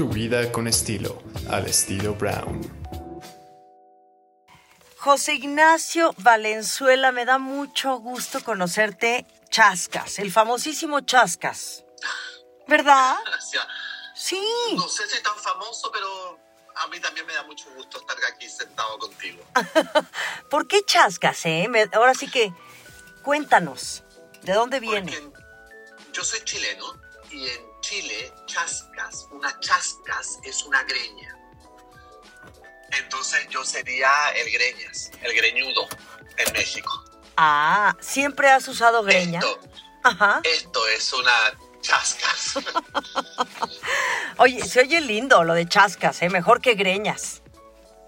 Tu vida con estilo, al estilo Brown. José Ignacio Valenzuela, me da mucho gusto conocerte. Chascas, el famosísimo Chascas. ¿Verdad? Gracias. Sí. No sé si es tan famoso, pero a mí también me da mucho gusto estar aquí sentado contigo. ¿Por qué Chascas, eh? Me- ahora sí que cuéntanos, ¿de dónde viene? Porque yo soy chileno y en Chile, chascas, una chascas es una greña. Entonces yo sería el greñas, el greñudo en México. Ah, ¿siempre has usado greña? Esto, Ajá. esto es una chascas. Oye, se oye lindo lo de Chascas, ¿eh? Mejor que greñas.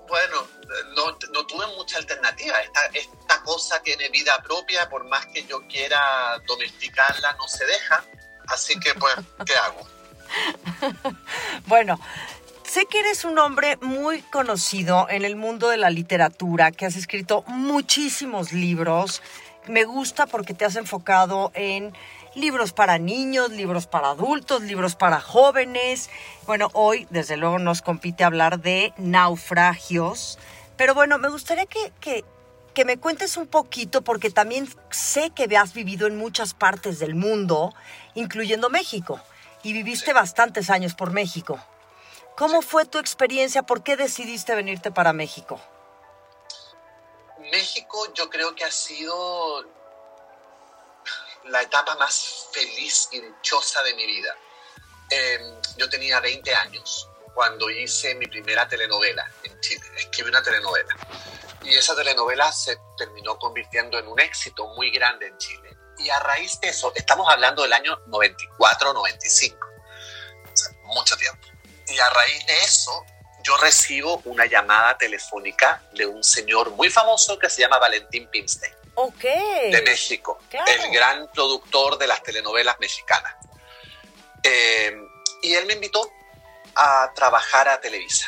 Bueno, no, no tuve mucha alternativa. Esta, esta cosa tiene vida propia, por más que yo quiera domesticarla, no se deja. Así que, pues, ¿qué hago? Bueno, sé que eres un hombre muy conocido en el mundo de la literatura, que has escrito muchísimos libros. Me gusta porque te has enfocado en libros para niños, libros para adultos, libros para jóvenes. Bueno, hoy desde luego nos compite hablar de naufragios. Pero bueno, me gustaría que, que, que me cuentes un poquito porque también sé que has vivido en muchas partes del mundo, incluyendo México. Y viviste bastantes años por México. ¿Cómo fue tu experiencia? ¿Por qué decidiste venirte para México? México yo creo que ha sido la etapa más feliz y dichosa de mi vida. Eh, yo tenía 20 años cuando hice mi primera telenovela en Chile. Escribí una telenovela. Y esa telenovela se terminó convirtiendo en un éxito muy grande en Chile. Y a raíz de eso, estamos hablando del año 94-95, o sea, mucho tiempo. Y a raíz de eso, yo recibo una llamada telefónica de un señor muy famoso que se llama Valentín Pimstein, Ok. de México, claro. el gran productor de las telenovelas mexicanas. Eh, y él me invitó a trabajar a Televisa.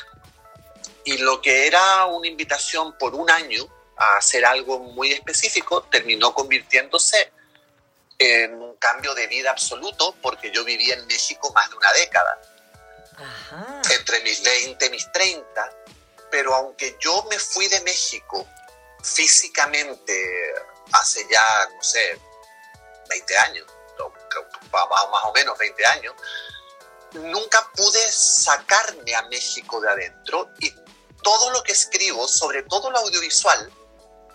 Y lo que era una invitación por un año a hacer algo muy específico terminó convirtiéndose en un cambio de vida absoluto porque yo viví en México más de una década Ajá. entre mis 20 y mis 30, pero aunque yo me fui de México físicamente hace ya, no sé, 20 años, más o menos 20 años, nunca pude sacarme a México de adentro y todo lo que escribo, sobre todo lo audiovisual,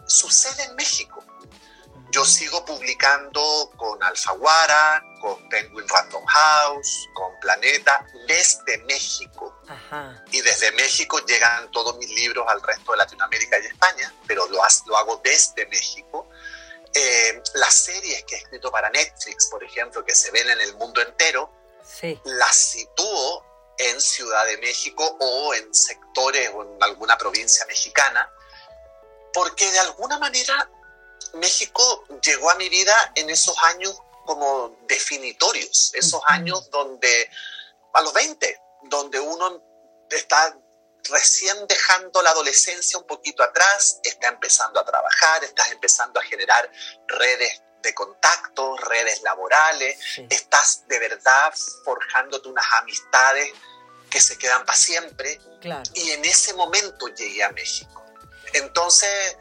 sucede en México. Yo sigo publicando con Alfaguara, con Penguin Random House, con Planeta, desde México. Ajá. Y desde México llegan todos mis libros al resto de Latinoamérica y España, pero lo, lo hago desde México. Eh, las series que he escrito para Netflix, por ejemplo, que se ven en el mundo entero, Sí. las sitúo en Ciudad de México o en sectores o en alguna provincia mexicana, porque de alguna manera México llegó a mi vida en esos años como definitorios, esos años donde, a los 20, donde uno está recién dejando la adolescencia un poquito atrás, está empezando a trabajar, estás empezando a generar redes de contacto, redes laborales, sí. estás de verdad forjándote unas amistades que se quedan para siempre. Claro. Y en ese momento llegué a México. Entonces,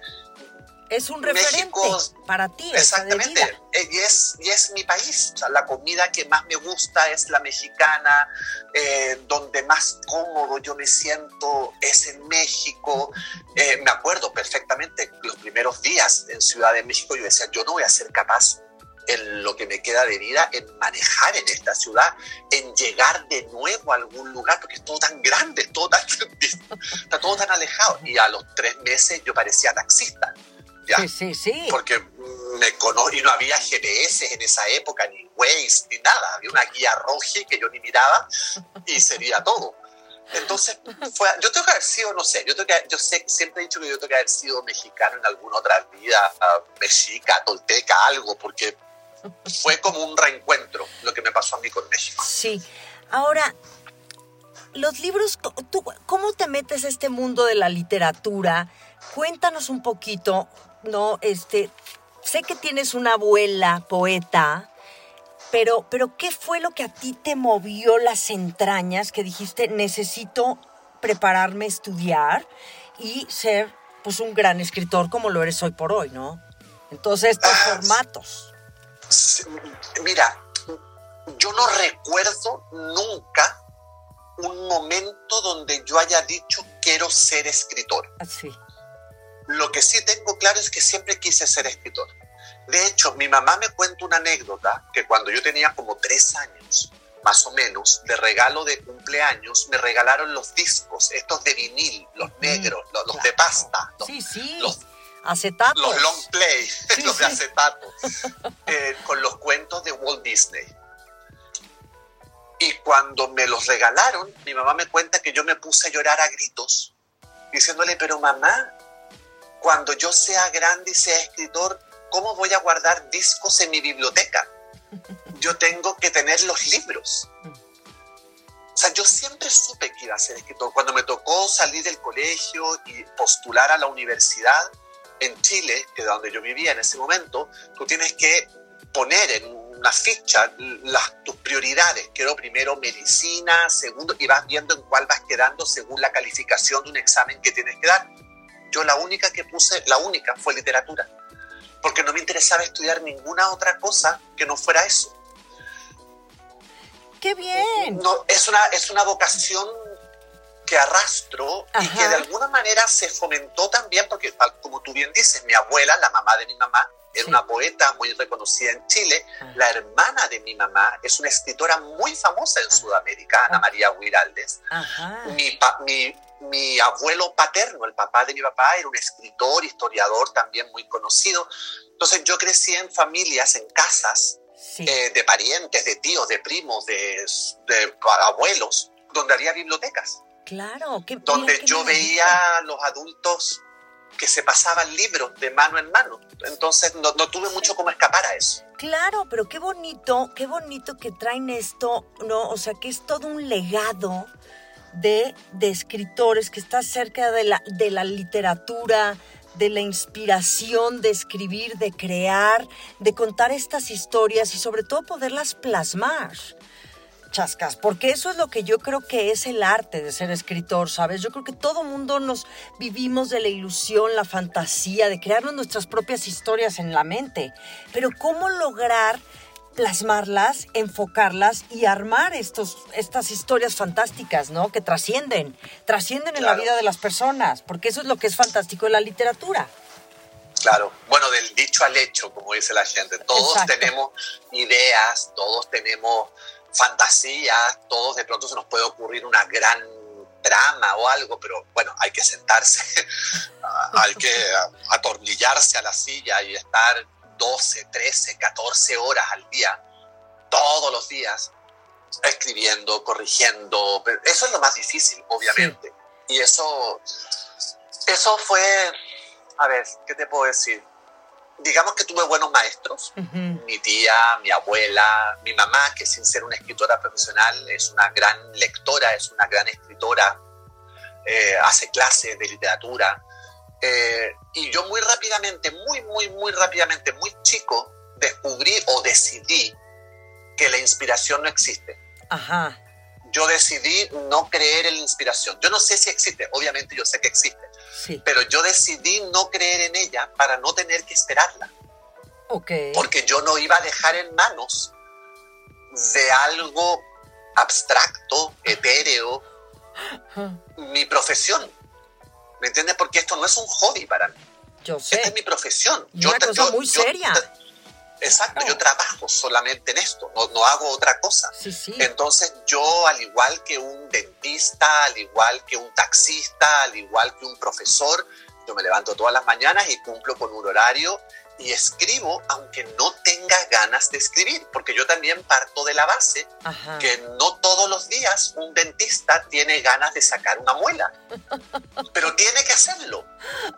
Es un referente México- para ti. de exactamente, eh, y es, y es mi país. O sea, la comida que más me gusta es la mexicana, eh, donde más cómodo yo me siento es en México. Eh, me acuerdo perfectamente los primeros días en Ciudad de México, yo decía, yo no voy a ser capaz en lo que me queda de vida en manejar en esta ciudad, en llegar de nuevo a algún lugar, porque es todo tan grande, todo tan, está todo tan alejado. Y a los tres meses yo parecía taxista. Ya, Sí, sí, sí. porque me conozco y no había GPS en esa época, ni Waze, ni nada. Había una guía roja que yo ni miraba y sería todo. Entonces, fue, yo tengo que haber sido, no sé, yo, tengo que, yo sé, siempre he dicho que yo tengo que haber sido mexicano en alguna otra vida, ah, mexica, tolteca, algo, porque fue como un reencuentro lo que me pasó a mí con México. Sí. Ahora, los libros, ¿tú, ¿cómo te metes a este mundo de la literatura? Cuéntanos un poquito, ¿no? Este, sé que tienes una abuela poeta Pero, pero, ¿qué fue lo que a ti te movió las entrañas que dijiste, necesito prepararme, estudiar y ser pues un gran escritor como lo eres hoy por hoy, ¿no? En todos estos Ah, formatos. Mira, yo no recuerdo nunca un momento donde yo haya dicho quiero ser escritor. Así. Lo que sí tengo claro es que siempre quise ser escritor. De hecho, mi mamá me cuenta una anécdota que cuando yo tenía como tres años, más o menos, de regalo de cumpleaños, me regalaron los discos, estos de vinil, los negros, los, los de pasta, los, Sí, sí. los- Acetatos. los long play, Sí, los de acetato, eh, con los cuentos de Walt Disney. Y cuando me los regalaron, mi mamá me cuenta que yo me puse a llorar a gritos, diciéndole, pero mamá, cuando yo sea grande y sea escritor, ¿cómo voy a guardar discos en mi biblioteca? Yo tengo que tener los libros. O sea, yo siempre supe que iba a ser escritor. Cuando me tocó salir del colegio y postular a la universidad en Chile, que es donde yo vivía en ese momento, tú tienes que poner en una ficha las, tus prioridades. Quiero primero medicina, segundo, y vas viendo en cuál vas quedando según la calificación de un examen que tienes que dar. Yo la única que puse, la única, fue literatura, porque no me interesaba estudiar ninguna otra cosa que no fuera eso. ¡Qué bien! No, es, una, es una vocación que arrastro y Ajá. que de alguna manera se fomentó también, porque como tú bien dices, mi abuela, la mamá de mi mamá, era Sí. una poeta muy reconocida en Chile. Ah. La hermana de mi mamá es una escritora muy famosa en Ah. Sudamérica, Ana Ah. María Huiraldes. Ajá. Mi, mi, mi abuelo paterno, el papá de mi papá, era un escritor, historiador también muy conocido. Entonces yo crecí en familias, en casas, Sí. eh, de parientes, de tíos, de primos, de, de abuelos, donde había bibliotecas, claro. Qué, donde mira qué yo maravilla. veía a los adultos que se pasaban libros de mano en mano. Entonces no, no tuve mucho como escapar a eso. Claro, pero qué bonito, qué bonito que traen esto, ¿no? O sea, que es todo un legado de, escritores que está cerca de la, de la literatura, de la inspiración de escribir, de crear, de contar estas historias y sobre todo poderlas plasmar. Chascas, porque eso es lo que yo creo que es el arte de ser escritor, ¿sabes? Yo creo que todo mundo nos vivimos de la ilusión, la fantasía, de crearnos nuestras propias historias en la mente. Pero ¿cómo lograr plasmarlas, enfocarlas y armar estos, estas historias fantásticas, ¿no? Que trascienden, trascienden en la vida de las personas, porque eso es lo que es fantástico de la literatura. Claro, bueno, del dicho al hecho, como dice la gente. Todos Exacto. tenemos ideas, todos tenemos fantasías, todos de pronto se nos puede ocurrir una gran trama o algo, pero bueno, hay que sentarse, hay que atornillarse a la silla y estar 12, 13, 14 horas al día, todos los días, escribiendo, corrigiendo. Eso es lo más difícil, obviamente. Y eso, eso fue, a ver, ¿qué te puedo decir? Digamos que tuve buenos maestros, mi tía, mi abuela, mi mamá, que sin ser una escritora profesional es una gran lectora, es una gran escritora, eh, hace clases de literatura. Eh, y yo muy rápidamente, muy, muy, muy rápidamente, muy chico, descubrí o decidí que la inspiración no existe. Ajá, Yo decidí no creer en la inspiración. Yo no sé si existe, obviamente yo sé que existe, sí, pero yo decidí no creer en ella para no tener que esperarla ok. porque yo no iba a dejar en manos de algo abstracto, etéreo, mi profesión. ¿Me entiendes? Porque esto no es un hobby para mí. Yo sé. Esta es mi profesión. Y una tra- cosa muy seria. exacto, yo trabajo solamente en esto, no, no hago otra cosa. Sí, sí. Entonces yo, al igual que un dentista, al igual que un taxista, al igual que un profesor, yo me levanto todas las mañanas y cumplo con un horario y escribo aunque no tenga ganas de escribir, porque yo también parto de la base Ajá. que no todos los días un dentista tiene ganas de sacar una muela, pero tiene que hacerlo.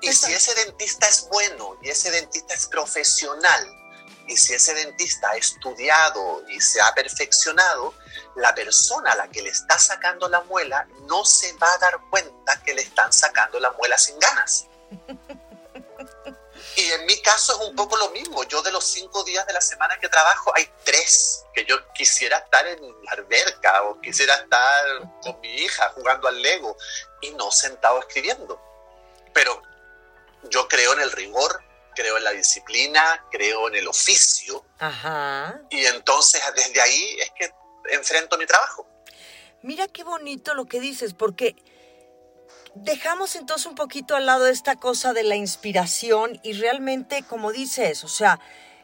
Y si ese dentista es bueno y ese dentista es profesional y si ese dentista ha estudiado y se ha perfeccionado, la persona a la que le está sacando la muela no se va a dar cuenta que le están sacando la muela sin ganas. Y en mi caso es un poco lo mismo. Yo de los cinco días de la semana que trabajo, hay tres que yo quisiera estar en la alberca o quisiera estar con mi hija jugando al Lego y no sentado escribiendo. Pero yo creo en el rigor, creo en la disciplina, creo en el oficio. Ajá. Y entonces desde ahí es que enfrento mi trabajo. Mira qué bonito lo que dices, porque dejamos entonces un poquito al lado esta cosa de la inspiración y realmente, como dices, o sea,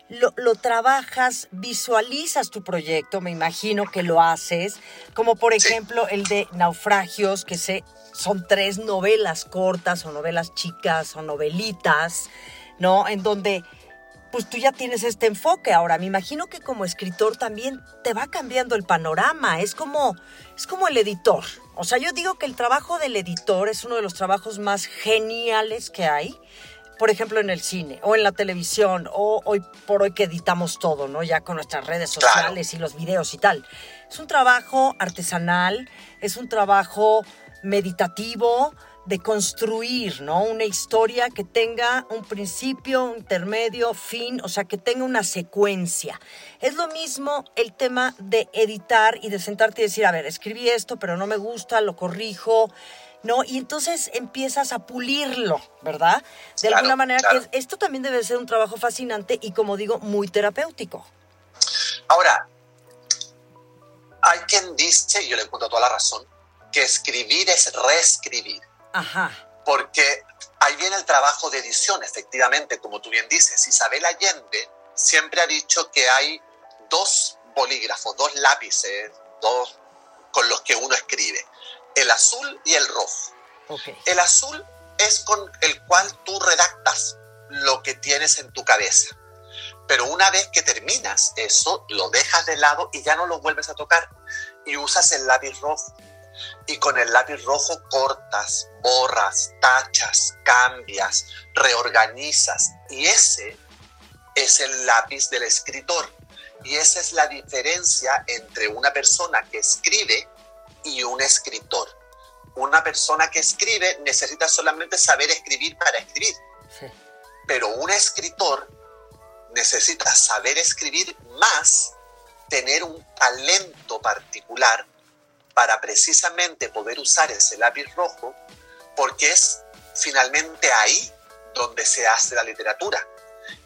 lo, lo, trabajas, visualizas tu proyecto, me imagino que lo haces, como por ejemplo el de Naufragios, que se, son tres novelas cortas o novelas chicas o novelitas, ¿no? En donde pues tú ya tienes este enfoque. Ahora, me imagino que como escritor también te va cambiando el panorama. Es como, es como el editor. O sea, yo digo que el trabajo del editor es uno de los trabajos más geniales que hay. Por ejemplo, en el cine o en la televisión o hoy por hoy que editamos todo, ¿no? Ya con nuestras redes sociales claro. y los videos y tal. Es un trabajo artesanal, es un trabajo meditativo, de construir, ¿no? Una historia que tenga un principio, un intermedio, fin, o sea, que tenga una secuencia. Es lo mismo el tema de editar y de sentarte y decir, a ver, escribí esto, pero no me gusta, lo corrijo, ¿no? Y entonces empiezas a pulirlo, ¿verdad? De claro, alguna manera, claro. que esto también debe ser un trabajo fascinante y, como digo, muy terapéutico. Ahora, hay quien dice, y yo le encuentro toda la razón, que escribir es reescribir. Ajá. Porque ahí viene el trabajo de edición, efectivamente, como tú bien dices. Isabel Allende siempre ha dicho que hay dos bolígrafos, dos lápices, dos con los que uno escribe, el azul y el rojo. Okay. El azul es con el cual tú redactas lo que tienes en tu cabeza. Pero una vez que terminas eso, lo dejas de lado y ya no lo vuelves a tocar y usas el lápiz rojo y con el lápiz rojo cortas, borras, tachas, cambias, reorganizas. Y ese es el lápiz del escritor. Y esa es la diferencia entre una persona que escribe y un escritor. Una persona que escribe necesita solamente saber escribir para escribir. Sí. Pero un escritor necesita saber escribir más, tener un talento particular para precisamente poder usar ese lápiz rojo, porque es finalmente ahí donde se hace la literatura.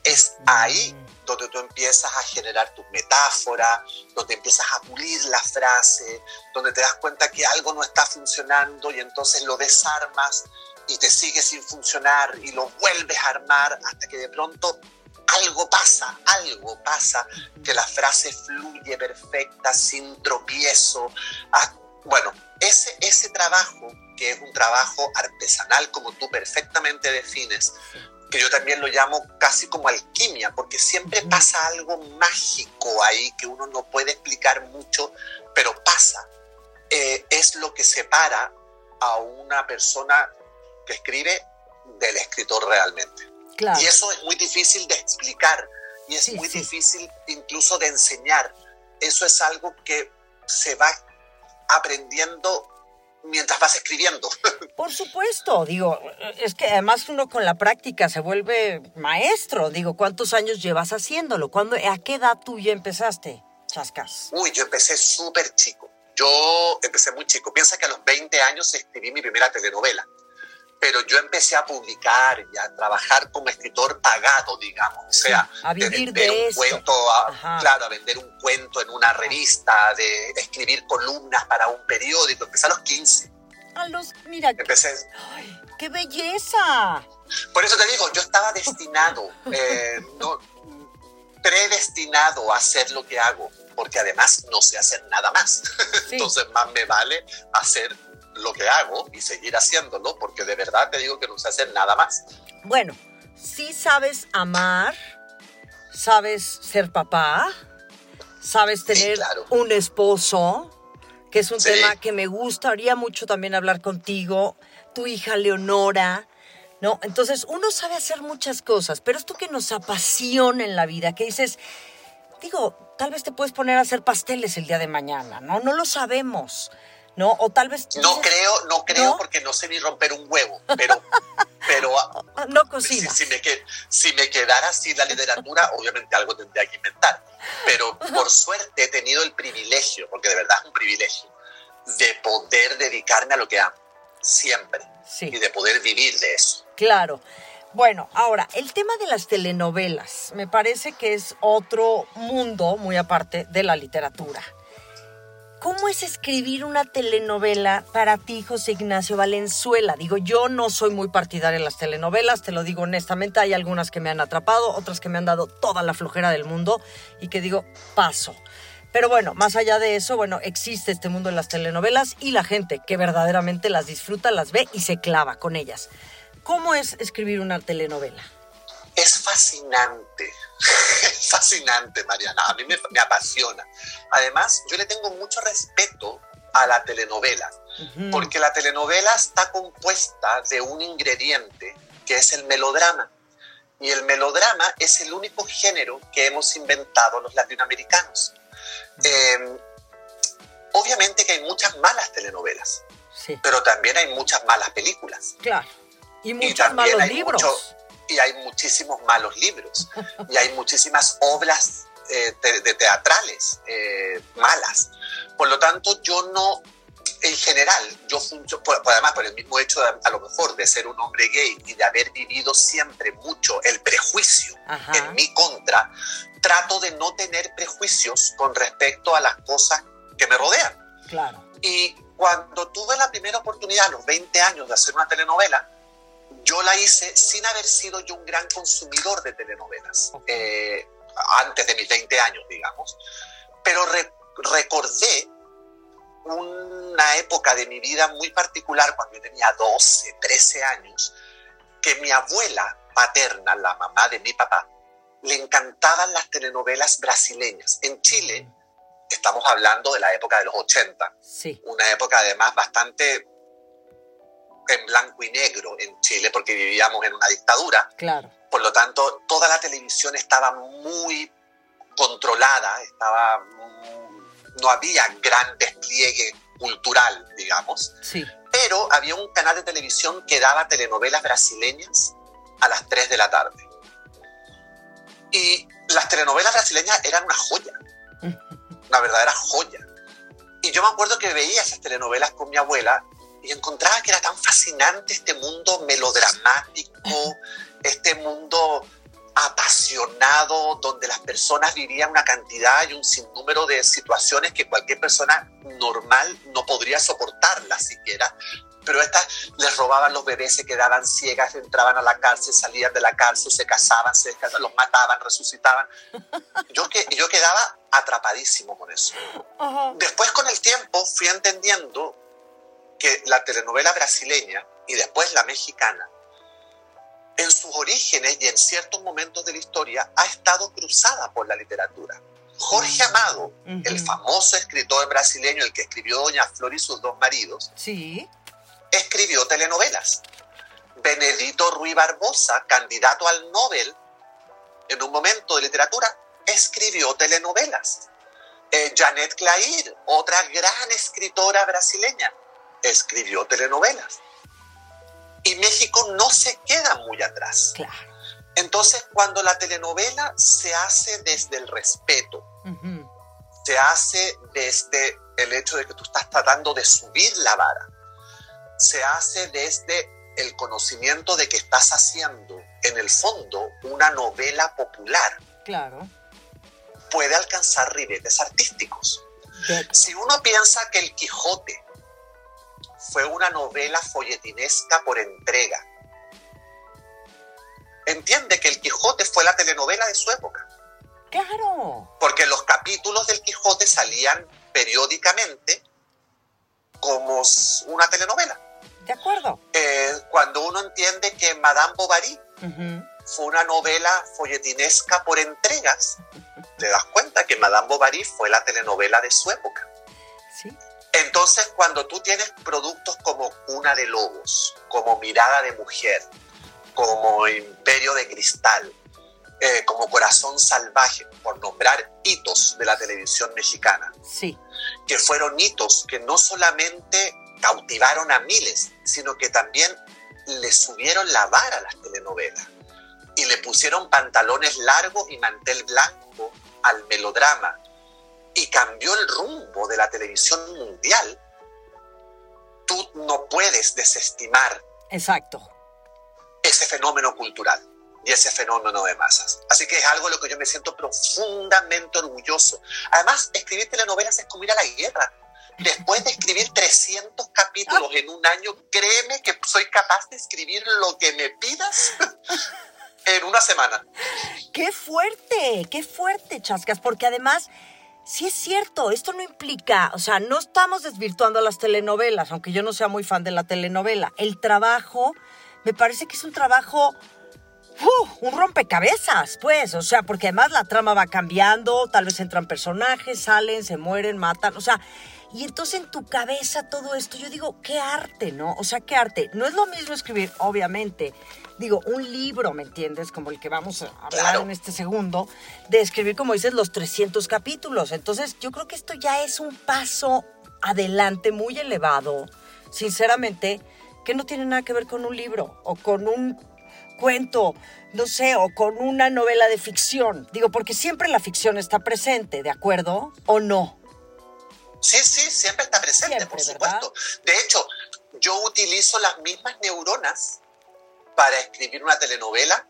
Es ahí donde tú empiezas a generar tus metáforas, donde empiezas a pulir la frase, donde te das cuenta que algo no está funcionando y entonces lo desarmas y te sigue sin funcionar y lo vuelves a armar hasta que de pronto algo pasa, algo pasa, que la frase fluye perfecta, sin tropiezo. Ah, bueno, ese, ese trabajo, que es un trabajo artesanal, como tú perfectamente defines, que yo también lo llamo casi como alquimia, porque siempre pasa algo mágico ahí que uno no puede explicar mucho, pero pasa. Eh, es lo que separa a una persona que escribe del escritor realmente. Claro. Y eso es muy difícil de explicar y es Sí, muy sí. difícil incluso de enseñar. Eso es algo que se va aprendiendo mientras vas escribiendo. Por supuesto, digo, es que además uno con la práctica se vuelve maestro. Digo, ¿cuántos años llevas haciéndolo? ¿Cuándo, ¿A qué edad tú ya empezaste, Chascas? Uy, yo empecé súper chico. Yo empecé muy chico. Piensa que a los 20 años escribí mi primera telenovela. Pero yo empecé a publicar y a trabajar como escritor pagado, digamos. O sea, a vivir vender de un cuento, a- claro, a vender un cuento en una revista, de escribir columnas para un periódico. Empecé a los 15. A los, mira, Empecé, ¡ay, qué belleza! Por eso te digo, yo estaba destinado, eh, no, predestinado a hacer lo que hago, porque además no sé hacer nada más. Sí. Entonces más me vale hacer lo que hago y seguir haciéndolo, porque de verdad te digo que no sé hacer nada más. Bueno, sí sabes amar, sabes ser papá, sabes Sí, tener claro. un esposo, que es un Sí. tema que me gustaría mucho también hablar contigo, tu hija Leonora, ¿no? Entonces, uno sabe hacer muchas cosas, pero esto que nos apasiona en la vida, que dices, digo, tal vez te puedes poner a hacer pasteles el día de mañana, ¿no? No lo sabemos, ¿no? O tal vez... No creo, no creo ¿No? porque no sé ni romper un huevo, pero pero no cocina. Si, me, si me quedara sin la literatura, obviamente algo tendría que inventar. Pero por suerte he tenido el privilegio, porque de verdad es un privilegio, de poder dedicarme a lo que amo, siempre. Y de poder vivir de eso. Claro. Bueno, ahora, el tema de las telenovelas me parece que es otro mundo muy aparte de la literatura. ¿Cómo es escribir una telenovela para ti, José Ignacio Valenzuela? Digo, yo no soy muy partidaria en las telenovelas, te lo digo honestamente, hay algunas que me han atrapado, otras que me han dado toda la flojera del mundo y que digo, paso. Pero bueno, más allá de eso, bueno, existe este mundo de las telenovelas y la gente que verdaderamente las disfruta, las ve y se clava con ellas. ¿Cómo es escribir una telenovela? Es fascinante, fascinante, Mariana. A mí me, apasiona. Además, yo le tengo mucho respeto a la telenovela, porque la telenovela está compuesta de un ingrediente que es el melodrama. Y el melodrama es el único género que hemos inventado los latinoamericanos. Em, obviamente que hay muchas malas telenovelas, pero también hay muchas malas películas. Claro. Y muchos malos libros y hay muchísimos malos libros y hay muchísimas obras eh, de, teatrales eh, malas. Por lo tanto, yo no, en general, yo además por el mismo hecho a lo mejor de ser un hombre gay y de haber vivido siempre mucho el prejuicio en mi contra, trato de no tener prejuicios con respecto a las cosas que me rodean. Claro. Y cuando tuve la primera oportunidad a los 20 años de hacer una telenovela, yo la hice sin haber sido yo un gran consumidor de telenovelas, eh, antes de mis 20 años, digamos, pero recordé una época de mi vida muy particular, cuando yo tenía 12, 13 años, que mi abuela paterna, la mamá de mi papá, le encantaban las telenovelas brasileñas. En Chile, estamos hablando de la época de los 80, sí. una época además bastante en blanco y negro en Chile porque vivíamos en una dictadura. Claro. Por lo tanto, toda la televisión estaba muy controlada, estaba no había gran despliegue cultural, digamos. Sí. Pero había un canal de televisión que daba telenovelas brasileñas a las 3 de la tarde. Y las telenovelas brasileñas eran una joya, una verdadera joya. Y yo me acuerdo que veía esas telenovelas con mi abuela y encontraba que era tan fascinante este mundo melodramático, este mundo apasionado, donde las personas vivían una cantidad y un sinnúmero de situaciones que cualquier persona normal no podría soportarlas siquiera. Pero estas les robaban los bebés, se quedaban ciegas, entraban a la cárcel, salían de la cárcel, se casaban, se los mataban, resucitaban. Yo, que, yo quedaba atrapadísimo con eso. Después con el tiempo fui entendiendo que la telenovela brasileña y después la mexicana, en sus orígenes y en ciertos momentos de la historia, ha estado cruzada por la literatura. Jorge Amado, el famoso escritor brasileño, el que escribió Doña Flor y sus dos maridos, sí. escribió telenovelas. Benedito Ruiz Barbosa, candidato al Nobel en un momento de literatura, escribió telenovelas. Eh, Janet Clair, otra gran escritora brasileña, escribió telenovelas. Y México no se queda muy atrás. Entonces, cuando la telenovela se hace desde el respeto, se hace desde el hecho de que tú estás tratando de subir la vara, se hace desde el conocimiento de que estás haciendo, en el fondo, una novela popular. Claro. Puede alcanzar ribetes artísticos. Si uno piensa que el Quijote fue una novela folletinesca por entrega. Entiende que El Quijote fue la telenovela de su época. Claro. Porque los capítulos del Quijote salían periódicamente como una telenovela. De acuerdo. Eh, cuando uno entiende que Madame Bovary fue una novela folletinesca por entregas, te das cuenta que Madame Bovary fue la telenovela de su época. Sí. Entonces, cuando tú tienes productos como Cuna de Lobos, como Mirada de Mujer, como Imperio de Cristal, eh, como Corazón Salvaje, por nombrar hitos de la televisión mexicana, sí. que fueron hitos que no solamente cautivaron a miles, sino que también le subieron la vara a las telenovelas y le pusieron pantalones largos y mantel blanco al melodrama y cambió el rumbo de la televisión mundial, tú no puedes desestimar Exacto. ese fenómeno cultural y ese fenómeno de masas. Así que es algo de lo que yo me siento profundamente orgulloso. Además, escribir telenovelas es como ir a la guerra. Después de escribir 300 capítulos en un año, créeme que soy capaz de escribir lo que me pidas en una semana. ¡Qué fuerte! ¡Qué fuerte, Chascas! Porque además, sí es cierto, esto no implica, o sea, no estamos desvirtuando las telenovelas, aunque yo no sea muy fan de la telenovela. El trabajo, me parece que es un trabajo un rompecabezas, pues, o sea, porque además la trama va cambiando, tal vez entran personajes, salen, se mueren, matan, o sea, y entonces en tu cabeza todo esto, yo digo, qué arte, ¿no? O sea, qué arte. No es lo mismo escribir, obviamente, digo, un libro, ¿me entiendes? Como el que vamos a hablar en este segundo, de escribir, como dices, los 300 capítulos. Entonces, yo creo que esto ya es un paso adelante muy elevado, sinceramente, que no tiene nada que ver con un libro o con un cuento, no sé, o con una novela de ficción. Digo, porque siempre la ficción está presente, ¿de acuerdo? ¿O no? Sí, sí, siempre está presente, por supuesto. De hecho, yo utilizo las mismas neuronas para escribir una telenovela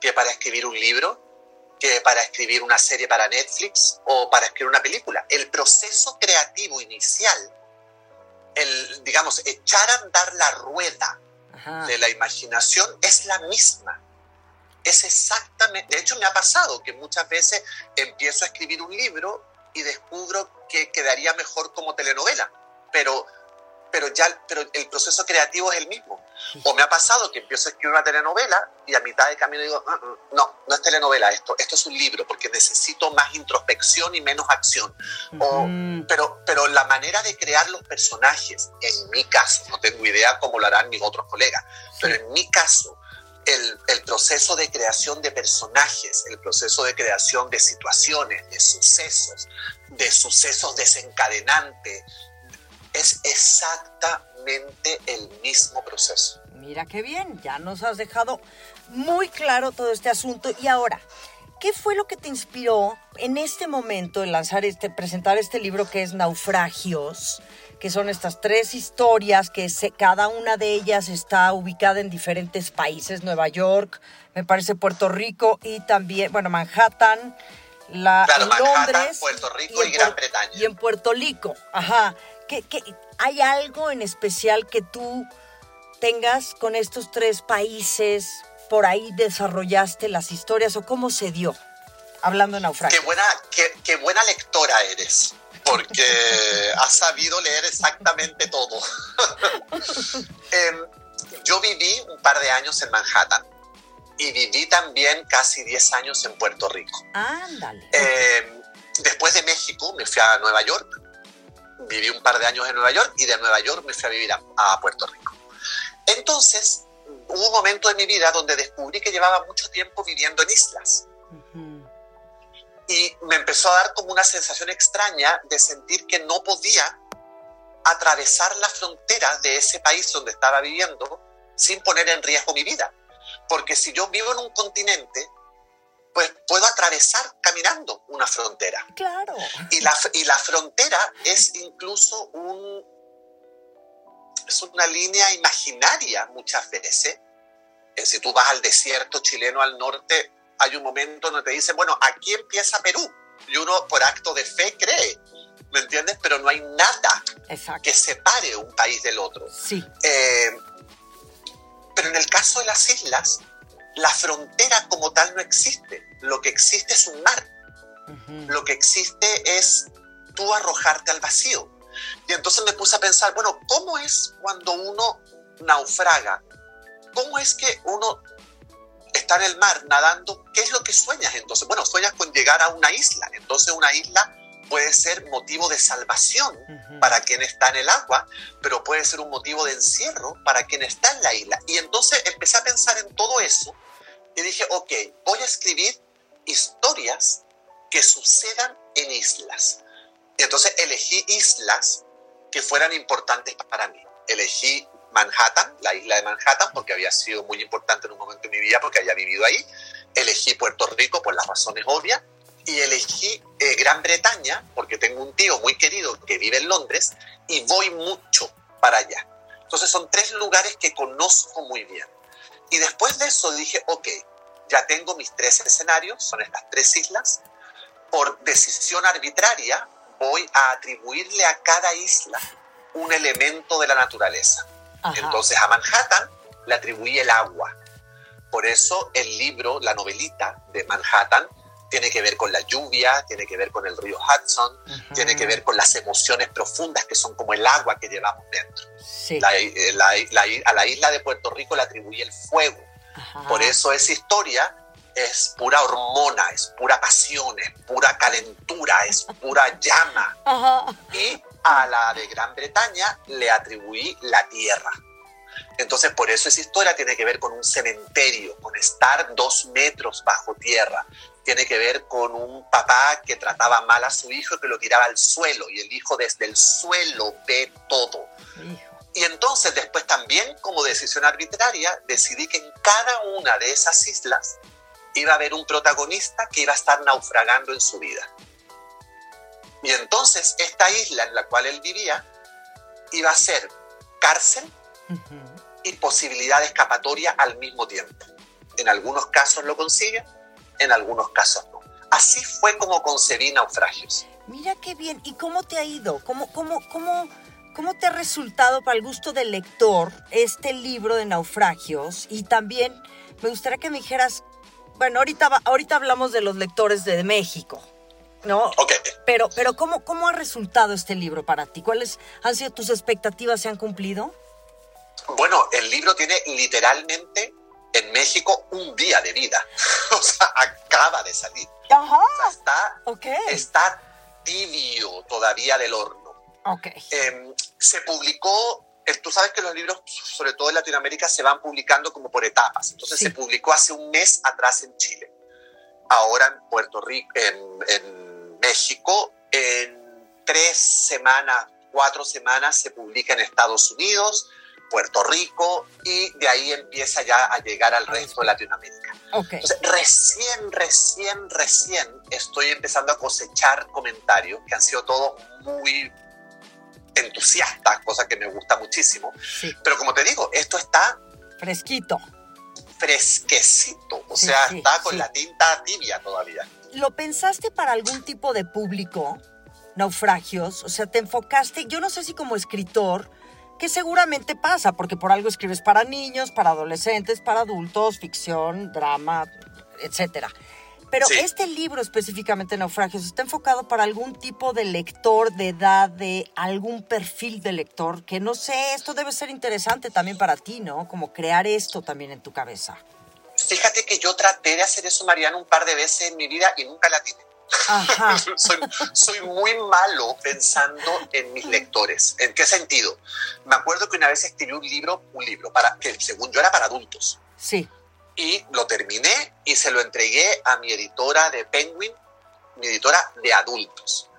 que para escribir un libro, que para escribir una serie para Netflix o para escribir una película. El proceso creativo inicial, el, digamos, echar a andar la rueda de la imaginación es la misma. Es exactamente, de hecho me ha pasado que muchas veces empiezo a escribir un libro y descubro que quedaría mejor como telenovela, pero, pero ya pero el proceso creativo es el mismo. O me ha pasado que empiezo a escribir una telenovela y a mitad de camino digo, ah, ah, no, no es telenovela esto, esto es un libro porque necesito más introspección y menos acción. pero, pero la manera de crear los personajes, en mi caso, no tengo idea cómo lo harán mis otros colegas, pero en mi caso, el, el, proceso de creación de personajes, el proceso de creación de situaciones, de sucesos, de sucesos desencadenantes, es exactamente el mismo proceso. Mira qué bien, ya nos has dejado muy claro todo este asunto. Y ahora, ¿qué fue lo que te inspiró en este momento en lanzar este, presentar este libro que es Naufragios? que son estas tres historias, que cada una de ellas está ubicada en diferentes países, Nueva York, me parece Puerto Rico y también, bueno, Manhattan, la, Londres, Puerto Rico y, Gran Bretaña. Y en Puerto Rico, ajá. ¿Qué, hay algo en especial que tú tengas con estos tres países? ¿Por ahí desarrollaste las historias o cómo se dio? Hablando de naufragio. Qué buena, qué buena lectora eres porque ha sabido leer exactamente todo. Em, yo viví un par de años en Manhattan y viví también casi 10 años en Puerto Rico. Ándale. Em, después de México me fui a Nueva York, viví un par de años en Nueva York y de Nueva York me fui a vivir a, Puerto Rico. Entonces, hubo un momento en mi vida donde descubrí que llevaba mucho tiempo viviendo en islas y me empezó a dar como una sensación extraña de sentir que no podía atravesar la frontera de ese país donde estaba viviendo sin poner en riesgo mi vida. Porque si yo vivo en un continente, pues puedo atravesar caminando una frontera. Claro. Y la, y la frontera es incluso un, es una línea imaginaria muchas veces. Eh, si tú vas al desierto chileno al norte, hay un momento donde te dicen, bueno, aquí empieza Perú. Y uno por acto de fe cree, ¿me entiendes? Pero no hay nada que separe un país del otro. Sí. Eh, pero en el caso de las islas, la frontera como tal no existe. Lo que existe es un mar. Lo que existe es tú arrojarte al vacío. Y entonces me puse a pensar, bueno, ¿cómo es cuando uno naufraga? ¿Cómo es que uno está en el mar nadando, ¿qué es lo que sueñas entonces? Bueno, sueñas con llegar a una isla. Entonces una isla puede ser motivo de salvación para quien está en el agua, pero puede ser un motivo de encierro para quien está en la isla. Y entonces empecé a pensar en todo eso y dije, ok, voy a escribir historias que sucedan en islas. Entonces elegí islas que fueran importantes para mí. Elegí Manhattan, la isla de Manhattan, porque había sido muy importante en un momento de mi vida, porque había vivido ahí. Elegí Puerto Rico por las razones obvias y elegí eh, Gran Bretaña, porque tengo un tío muy querido que vive en Londres y voy mucho para allá. Entonces son tres lugares que conozco muy bien. Y después de eso dije, ok, ya tengo mis tres escenarios, son estas tres islas. Por decisión arbitraria voy a atribuirle a cada isla un elemento de la naturaleza. Entonces a Manhattan le atribuí el agua. Por eso el libro, la novelita de Manhattan, tiene que ver con la lluvia, tiene que ver con el río Hudson, tiene que ver con las emociones profundas que son como el agua que llevamos dentro. Eh, a la isla de Puerto Rico le atribuye el fuego. Por eso esa historia es pura hormona, es pura pasión, es pura calentura, es pura llama. Y a la de Gran Bretaña le atribuí la tierra. Entonces, por eso esa historia tiene que ver con un cementerio, con estar dos metros bajo tierra. Tiene que ver con un papá que trataba mal a su hijo y que lo tiraba al suelo y el hijo desde el suelo ve todo. Y entonces después también como decisión arbitraria decidí que en cada una de esas islas iba a haber un protagonista que iba a estar naufragando en su vida. Y entonces esta isla en la cual él vivía iba a ser cárcel y posibilidad de escapatoria al mismo tiempo. En algunos casos lo consigue, en algunos casos no. Así fue como concebí naufragios. Mira qué bien. ¿Y cómo te ha ido? ¿Cómo, cómo, cómo, cómo te ha resultado para el gusto del lector este libro de naufragios? Y también me gustaría que me dijeras, bueno, ahorita, ahorita hablamos de los lectores de México, ¿no? Ok. Pero, pero ¿cómo, ¿cómo ha resultado este libro para ti? ¿Cuáles han sido tus expectativas? ¿Se han cumplido? Bueno, el libro tiene literalmente en México un día de vida. o sea, acaba de salir. Ajá. está, está tibio todavía del horno. Em, se publicó, eh, tú sabes que los libros, sobre todo en Latinoamérica, se van publicando como por etapas. Entonces se publicó hace un mes atrás en Chile. Ahora en Puerto Rico, en, en México, en tres semanas, cuatro semanas se publica en Estados Unidos Puerto Rico y de ahí empieza ya a llegar al resto de Latinoamérica. Entonces, recién, recién, recién estoy empezando a cosechar comentarios que han sido todos muy entusiastas, cosa que me gusta muchísimo. Pero como te digo, esto está... Fresquito. Fresquecito, o sea, está con la tinta tibia todavía. ¿Lo pensaste para algún tipo de público? Naufragios, o sea, te enfocaste, yo no sé si como escritor que seguramente pasa, porque por algo escribes para niños, para adolescentes, para adultos, ficción, drama, etc. Pero este libro específicamente, Naufragios, está enfocado para algún tipo de lector de edad, de algún perfil de lector, que no sé, esto debe ser interesante también para ti, ¿no? Como crear esto también en tu cabeza. Fíjate que yo traté de hacer eso, Mariana, un par de veces en mi vida y nunca la tiene. soy, muy malo pensando en mis lectores. ¿En qué sentido? Me acuerdo que una vez escribí un libro, un libro para, que según yo era para adultos. Sí. Y lo terminé y se lo entregué a mi editora de Penguin, mi editora de adultos.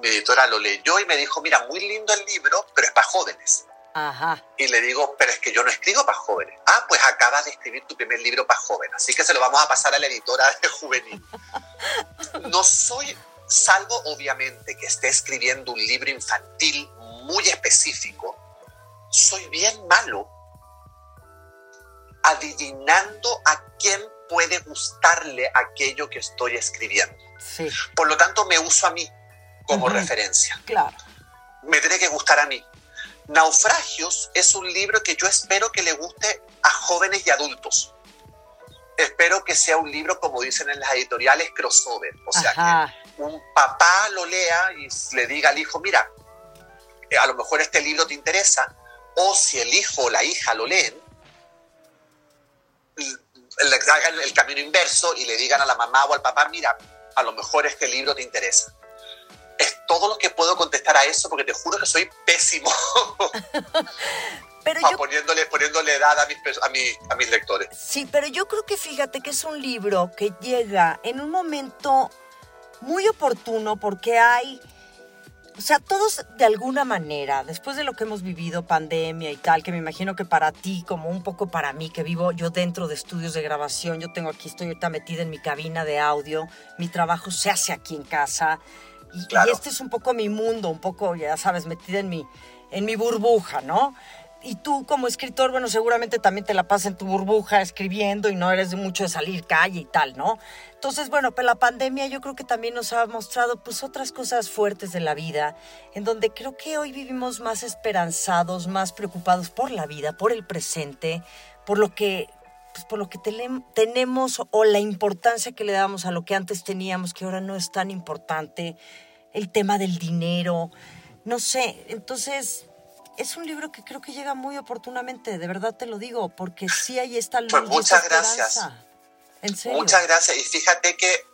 Mi editora lo leyó y me dijo, mira, muy lindo el libro, pero es para jóvenes. Ajá. Y le digo, pero es que yo no escribo para jóvenes. Ah, pues acabas de escribir tu primer libro para jóvenes, así que se lo vamos a pasar a la editora de juvenil. No soy, salvo obviamente que esté escribiendo un libro infantil muy específico, soy bien malo adivinando a quién puede gustarle aquello que estoy escribiendo. Sí. Por lo tanto, me uso a mí como referencia. Claro. Me tiene que gustar a mí. Naufragios es un libro que yo espero que le guste a jóvenes y adultos. Espero que sea un libro, como dicen en las editoriales, crossover. O sea, que un papá lo lea y le diga al hijo, mira, eh, a lo mejor este libro te interesa. O si el hijo o la hija lo leen, le hagan el camino inverso y le digan a la mamá o al papá, mira, a lo mejor este libro te interesa es todo lo que puedo contestar a eso porque te juro que soy pésimo. pero poniéndole, poniéndole edad a mis, a, a mis lectores. Sí, pero yo creo que fíjate que es un libro que llega en un momento muy oportuno porque hay o sea, todos de alguna manera, después de lo que hemos vivido, pandemia y tal, que me imagino que para ti, como un poco para mí, que vivo yo dentro de estudios de grabación, yo tengo aquí, estoy ahorita metida en mi cabina de audio, mi trabajo se hace aquí en casa. Y, y este es un poco mi mundo, un poco, ya sabes, metida en mi, en mi burbuja, ¿no? Y tú como escritor, bueno, seguramente también te la pasas en tu burbuja escribiendo y no eres de mucho de salir calle y tal, ¿no? Entonces, bueno, pero la pandemia yo creo que también nos ha mostrado pues otras cosas fuertes de la vida, en donde creo que hoy vivimos más esperanzados, más preocupados por la vida, por el presente, por lo que pues por lo que tenemos o la importancia que le damos a lo que antes teníamos, que ahora no es tan importante, el tema del dinero, no sé, entonces es un libro que creo que llega muy oportunamente, de verdad te lo digo, porque sí hay esta luz. Pues muchas gracias. ¿En serio? Muchas gracias. Y fíjate que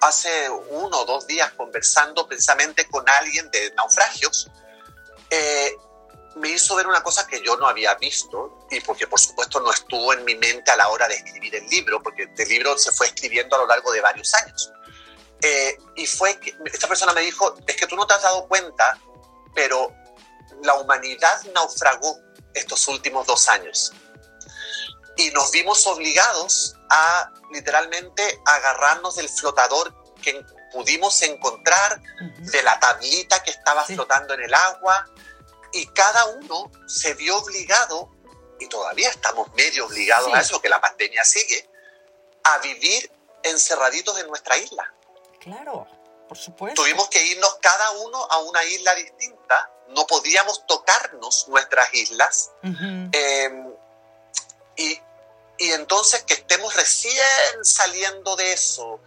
hace uno o dos días conversando precisamente con alguien de naufragios, eh, me hizo ver una cosa que yo no había visto y porque por supuesto no estuvo en mi mente a la hora de escribir el libro, porque este libro se fue escribiendo a lo largo de varios años. Eh, y fue que esta persona me dijo, es que tú no te has dado cuenta, pero la humanidad naufragó estos últimos dos años. Y nos vimos obligados a literalmente agarrarnos del flotador que pudimos encontrar, de la tablita que estaba flotando en el agua, y cada uno se vio obligado, y todavía estamos medio obligados a eso, que la pandemia sigue, a vivir encerraditos en nuestra isla. Claro, por supuesto. Tuvimos que irnos cada uno a una isla distinta no podíamos tocarnos nuestras islas. Em, y, y entonces que estemos recién saliendo de eso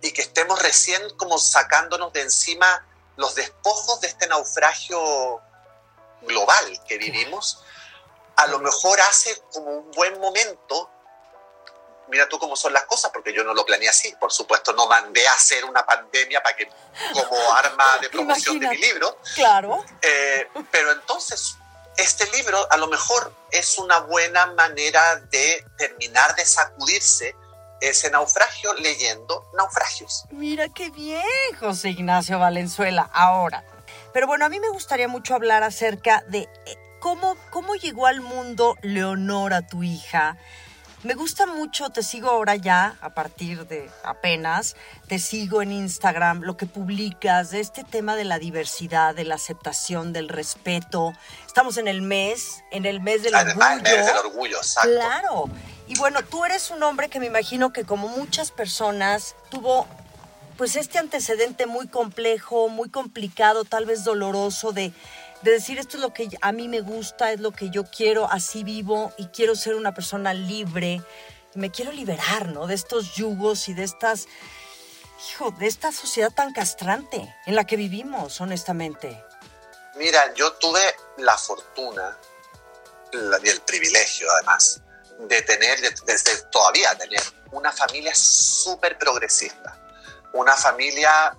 y que estemos recién como sacándonos de encima los despojos de este naufragio global que vivimos, a lo mejor hace como un buen momento mira tú cómo son las cosas, porque yo no lo planeé así. Por supuesto, no mandé a hacer una pandemia para que, como arma de promoción de mi libro. Claro. Eh, pero entonces, este libro a lo mejor es una buena manera de terminar de sacudirse ese naufragio leyendo naufragios. Mira qué bien, José Ignacio Valenzuela. Ahora, pero bueno, a mí me gustaría mucho hablar acerca de eh, cómo, cómo llegó al mundo Leonora, tu hija me gusta mucho, te sigo ahora ya, a partir de apenas, te sigo en Instagram, lo que publicas de este tema de la diversidad, de la aceptación, del respeto. Estamos en el mes, en el mes del orgullo. El mes del orgullo, exacto. Claro. Y bueno, tú eres un hombre que me imagino que como muchas personas tuvo pues este antecedente muy complejo, muy complicado, tal vez doloroso de de decir esto es lo que a mí me gusta, es lo que yo quiero, así vivo y quiero ser una persona libre. Me quiero liberar, ¿no? De estos yugos y de estas, hijo, de esta sociedad tan castrante en la que vivimos, honestamente. Mira, yo tuve la fortuna y el privilegio, además, de tener, desde todavía tener, una familia súper progresista. Una familia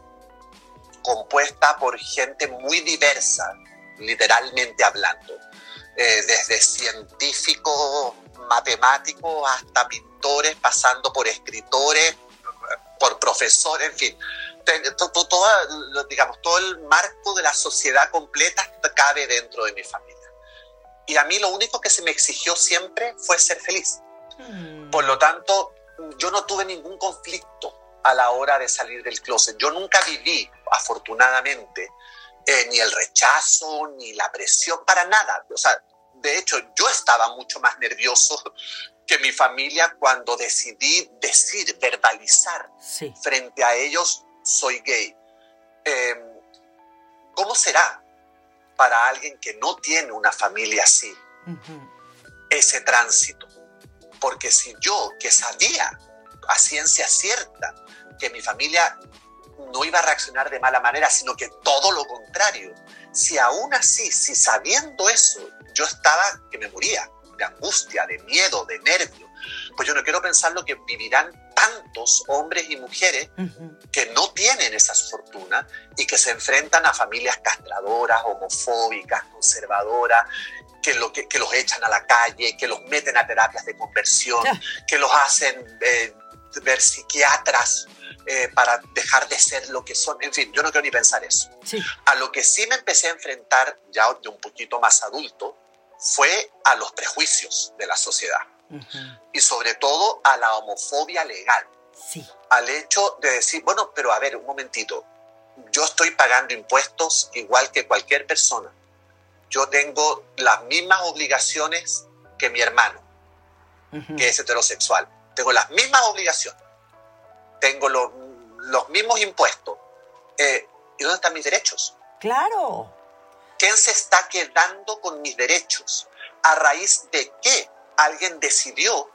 compuesta por gente muy diversa, literalmente hablando, eh, desde científicos, matemáticos, hasta pintores, pasando por escritores, por profesores, en fin. Todo, digamos, todo el marco de la sociedad completa cabe dentro de mi familia. Y a mí lo único que se me exigió siempre fue ser feliz. Hmm. Por lo tanto, yo no tuve ningún conflicto a la hora de salir del closet. Yo nunca viví, afortunadamente, eh, ni el rechazo, ni la presión, para nada. O sea, de hecho, yo estaba mucho más nervioso que mi familia cuando decidí decir, verbalizar frente a ellos, soy gay. Em, ¿Cómo será para alguien que no tiene una familia así ese tránsito? Porque si yo, que sabía a ciencia cierta que mi familia no iba a reaccionar de mala manera, sino que todo lo contrario. Si aún así, si sabiendo eso, yo estaba que me moría de angustia, de miedo, de nervio, pues yo no quiero pensar lo que vivirán tantos hombres y mujeres que no tienen esas fortunas y que se enfrentan a familias castradoras, homofóbicas, conservadoras, que, lo, que, los echan a la calle, que los meten a terapias de conversión, que los hacen eh, ver psiquiatras eh, para dejar de ser lo que son. En fin, yo no quiero ni pensar eso. Sí. A lo que sí me empecé a enfrentar ya de un poquito más adulto fue a los prejuicios de la sociedad y sobre todo a la homofobia legal. Sí. Al hecho de decir, bueno, pero a ver, un momentito, yo estoy pagando impuestos igual que cualquier persona. Yo tengo las mismas obligaciones que mi hermano, que es heterosexual. Tengo las mismas obligaciones. Tengo los, los mismos impuestos. Eh, ¿Y dónde están mis derechos? Claro. ¿Quién se está quedando con mis derechos? ¿A raíz de qué alguien decidió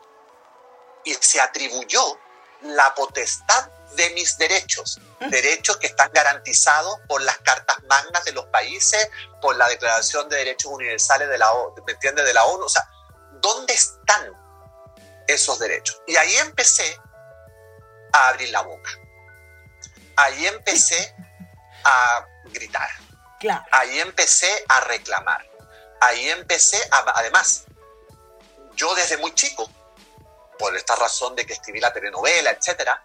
y se atribuyó la potestad de mis derechos? Derechos que están garantizados por las cartas magnas de los países, por la Declaración de Derechos Universales de la, ¿me entiende? de la ONU. O sea, ¿dónde están esos derechos? Y ahí empecé a abrir la boca. Ahí empecé a gritar. Claro. Ahí empecé a reclamar. Ahí empecé a, además, yo desde muy chico, por esta razón de que escribí la telenovela, etcétera,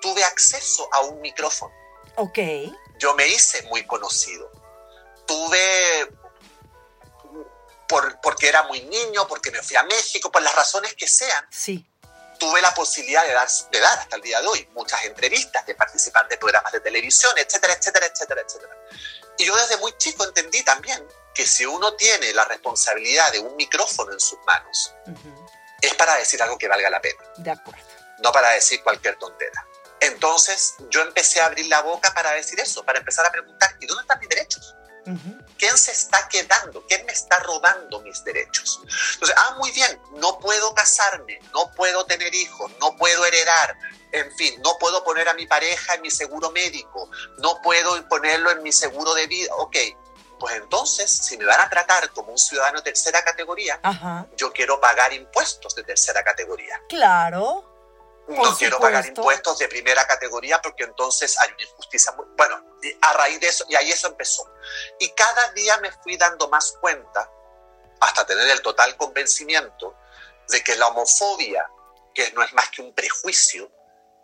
tuve acceso a un micrófono. Ok. Yo me hice muy conocido. Tuve, por, porque era muy niño, porque me fui a México, por las razones que sean, Sí. Tuve la posibilidad de dar, de dar hasta el día de hoy muchas entrevistas, de participar de programas de televisión, etcétera, etcétera, etcétera, etcétera. Y yo desde muy chico entendí también que si uno tiene la responsabilidad de un micrófono en sus manos, Ujú. es para decir algo que valga la pena, De acuerdo. no para decir cualquier tontera. Entonces yo empecé a abrir la boca para decir eso, para empezar a preguntar, ¿y dónde están mis derechos? Ujú. ¿Quién se está quedando? ¿Quién me está robando mis derechos? Entonces, ah, muy bien, no puedo casarme, no puedo tener hijos, no puedo heredar, en fin, no puedo poner a mi pareja en mi seguro médico, no puedo ponerlo en mi seguro de vida. Ok, pues entonces, si me van a tratar como un ciudadano de tercera categoría, Ajá. yo quiero pagar impuestos de tercera categoría. Claro. No quiero pagar impuestos de primera categoría porque entonces hay una injusticia muy... Bueno, a raíz de eso, y ahí eso empezó. Y cada día me fui dando más cuenta, hasta tener el total convencimiento, de que la homofobia, que no es más que un prejuicio,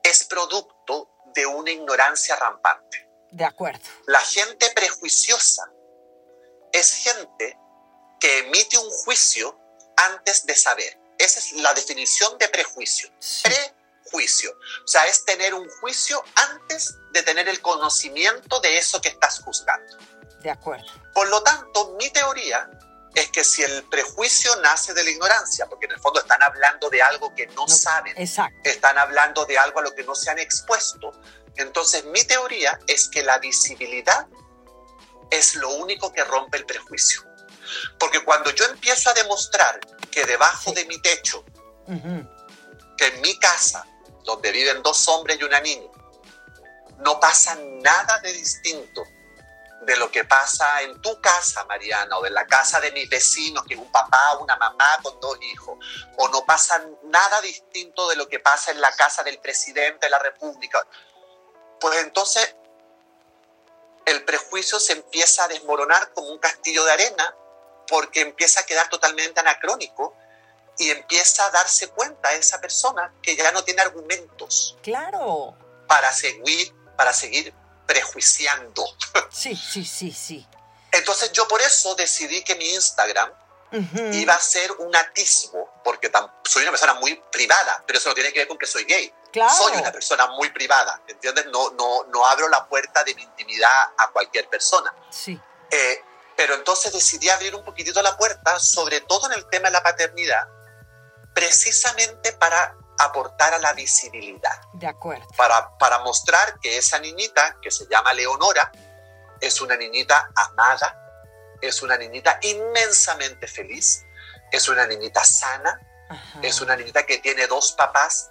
es producto de una ignorancia rampante. De acuerdo. La gente prejuiciosa es gente que emite un juicio antes de saber. Esa es la definición de prejuicio. Sí. Prejuicio. O sea, es tener un juicio antes de tener el conocimiento de eso que estás juzgando. De acuerdo. Por lo tanto, mi teoría es que si el prejuicio nace de la ignorancia, porque en el fondo están hablando de algo que no, No, saben, Exacto. están hablando de algo a lo que no se han expuesto, entonces mi teoría es que la visibilidad es lo único que rompe el prejuicio. Porque cuando yo empiezo a demostrar que debajo Sí. de mi techo, Ujú. que en mi casa, donde viven dos hombres y una niña, no pasa nada de distinto de lo que pasa en tu casa, Mariana, o de la casa de mis vecinos, que es un papá, una mamá con dos hijos, o no pasa nada distinto de lo que pasa en la casa del presidente de la República, pues entonces el prejuicio se empieza a desmoronar como un castillo de arena porque empieza a quedar totalmente anacrónico y empieza a darse cuenta esa persona que ya no tiene argumentos Claro. para seguir, para seguir prejuiciando. Sí, sí, sí, sí. Entonces yo por eso decidí que mi Instagram Ujú. iba a ser un atisbo, porque soy una persona muy privada, pero eso no tiene que ver con que soy gay. Claro. Soy una persona muy privada, ¿entiendes? No, no, no abro la puerta de mi intimidad a cualquier persona. Sí. Eh, pero entonces decidí abrir un poquitito la puerta, sobre todo en el tema de la paternidad, precisamente para aportar a la visibilidad, De acuerdo. para, para mostrar que esa niñita, que se llama Leonora, es una niñita amada, es una niñita inmensamente feliz, es una niñita sana, Ajá. es una niñita que tiene dos papás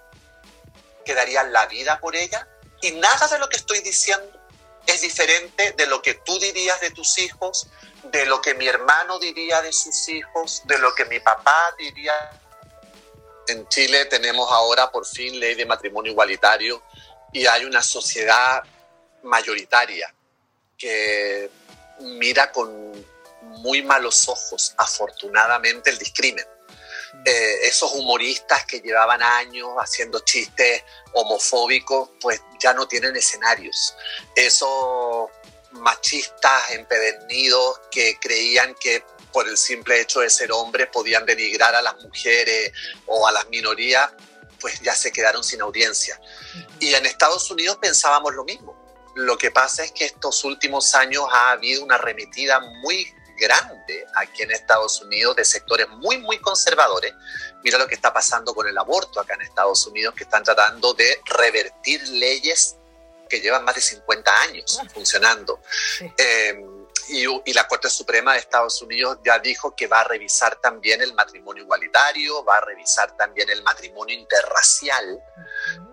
que darían la vida por ella y nada de lo que estoy diciendo es diferente de lo que tú dirías de tus hijos, de lo que mi hermano diría de sus hijos, de lo que mi papá diría. En Chile tenemos ahora por fin ley de matrimonio igualitario y hay una sociedad mayoritaria que mira con muy malos ojos, afortunadamente, el discrimen. Eh, esos humoristas que llevaban años haciendo chistes homofóbicos, pues ya no tienen escenarios. Esos machistas empedernidos que creían que por el simple hecho de ser hombres podían denigrar a las mujeres o a las minorías, pues ya se quedaron sin audiencia. Y en Estados Unidos pensábamos lo mismo. Lo que pasa es que estos últimos años ha habido una remetida muy grande aquí en Estados Unidos de sectores muy, muy conservadores. Mira lo que está pasando con el aborto acá en Estados Unidos, que están tratando de revertir leyes que llevan más de 50 años funcionando. Eh, y, la Corte Suprema de Estados Unidos ya dijo que va a revisar también el matrimonio igualitario, va a revisar también el matrimonio interracial,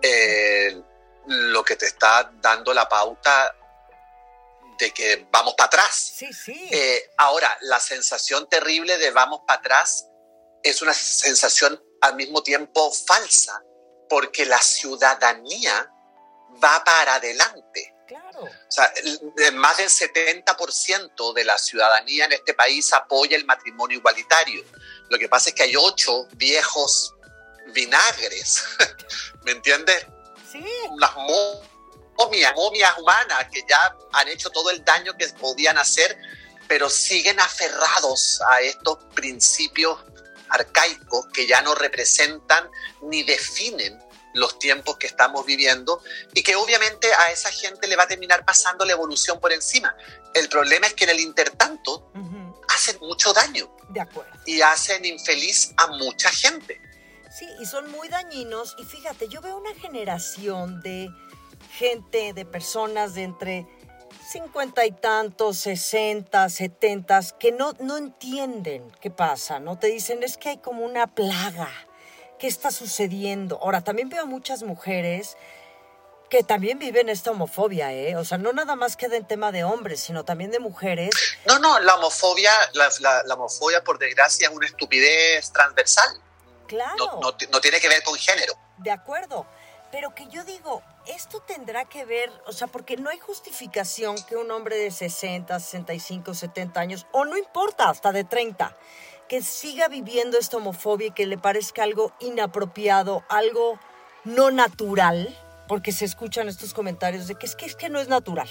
eh, lo que te está dando la pauta de que vamos para atrás. Sí, sí. Eh, ahora, la sensación terrible de vamos para atrás es una sensación al mismo tiempo falsa, porque la ciudadanía va para adelante. Claro. O sea, más del 70% de la ciudadanía en este país apoya el matrimonio igualitario. Lo que pasa es que hay ocho viejos vinagres, ¿me entiendes? Sí. Unas momias, momias humanas que ya han hecho todo el daño que podían hacer, pero siguen aferrados a estos principios arcaicos que ya no representan ni definen los tiempos que estamos viviendo y que obviamente a esa gente le va a terminar pasando la evolución por encima. El problema es que en el intertanto hacen mucho daño. De acuerdo. Y hacen infeliz a mucha gente. Sí, y son muy dañinos. Y fíjate, yo veo una generación de gente, de personas de entre 50 y tantos, 60, 70, que no, no entienden qué pasa, ¿no? Te dicen, es que hay como una plaga qué está sucediendo. Ahora, también veo muchas mujeres que también viven esta homofobia, ¿eh? O sea, no nada más queda en tema de hombres, sino también de mujeres. No, no, la homofobia, la, homofobia, por desgracia, es una estupidez transversal. Claro. No, no, tiene que ver con género. De acuerdo. Pero que yo digo, esto tendrá que ver, o sea, porque no hay justificación que un hombre de 60, 65, 70 años, o no importa, hasta de 30, que siga viviendo esta homofobia y que le parezca algo inapropiado, algo no natural, porque se escuchan estos comentarios de que es que, es que no es natural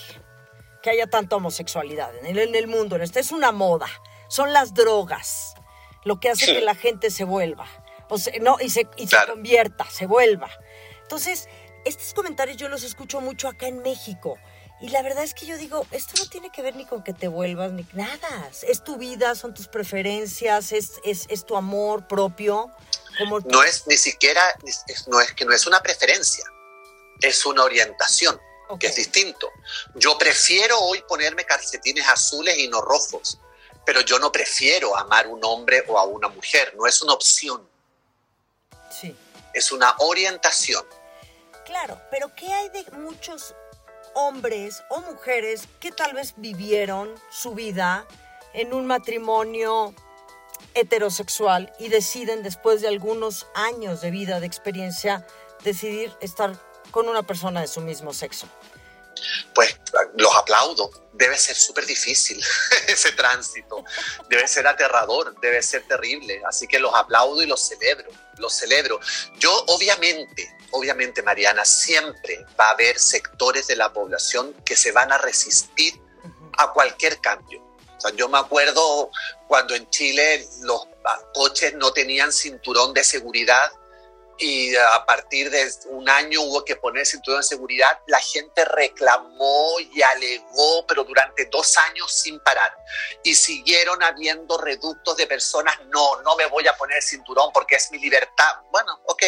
que haya tanta homosexualidad en el, en el mundo. Esta es una moda, son las drogas lo que hace que la gente se vuelva, o no, y se, y se convierta, se vuelva. Entonces, estos comentarios yo los escucho mucho acá en México. Y la verdad es que yo digo, esto no tiene que ver ni con que te vuelvas, ni nada. Es tu vida, son tus preferencias, es, es, es tu amor propio. Como no es ni siquiera, no es que no es una preferencia, es una orientación, que es distinto. Yo prefiero hoy ponerme calcetines azules y no rojos, pero yo no prefiero amar a un hombre o a una mujer, no es una opción. Sí. Es una orientación. Claro, pero ¿qué hay de muchos hombres o mujeres que tal vez vivieron su vida en un matrimonio heterosexual y deciden después de algunos años de vida, de experiencia, decidir estar con una persona de su mismo sexo? Pues los aplaudo. Debe ser súper difícil ese tránsito. Debe ser aterrador, debe ser terrible. Así que los aplaudo y los celebro. Los celebro. Yo obviamente obviamente, Mariana, siempre va a haber sectores de la población que se van a resistir a cualquier cambio. O sea, yo me acuerdo cuando en Chile los coches no tenían cinturón de seguridad y a partir de un año hubo que poner cinturón de seguridad, la gente reclamó y alegó, pero durante dos años sin parar. Y siguieron habiendo reductos de personas, no, no me voy a poner cinturón porque es mi libertad. Bueno, ok,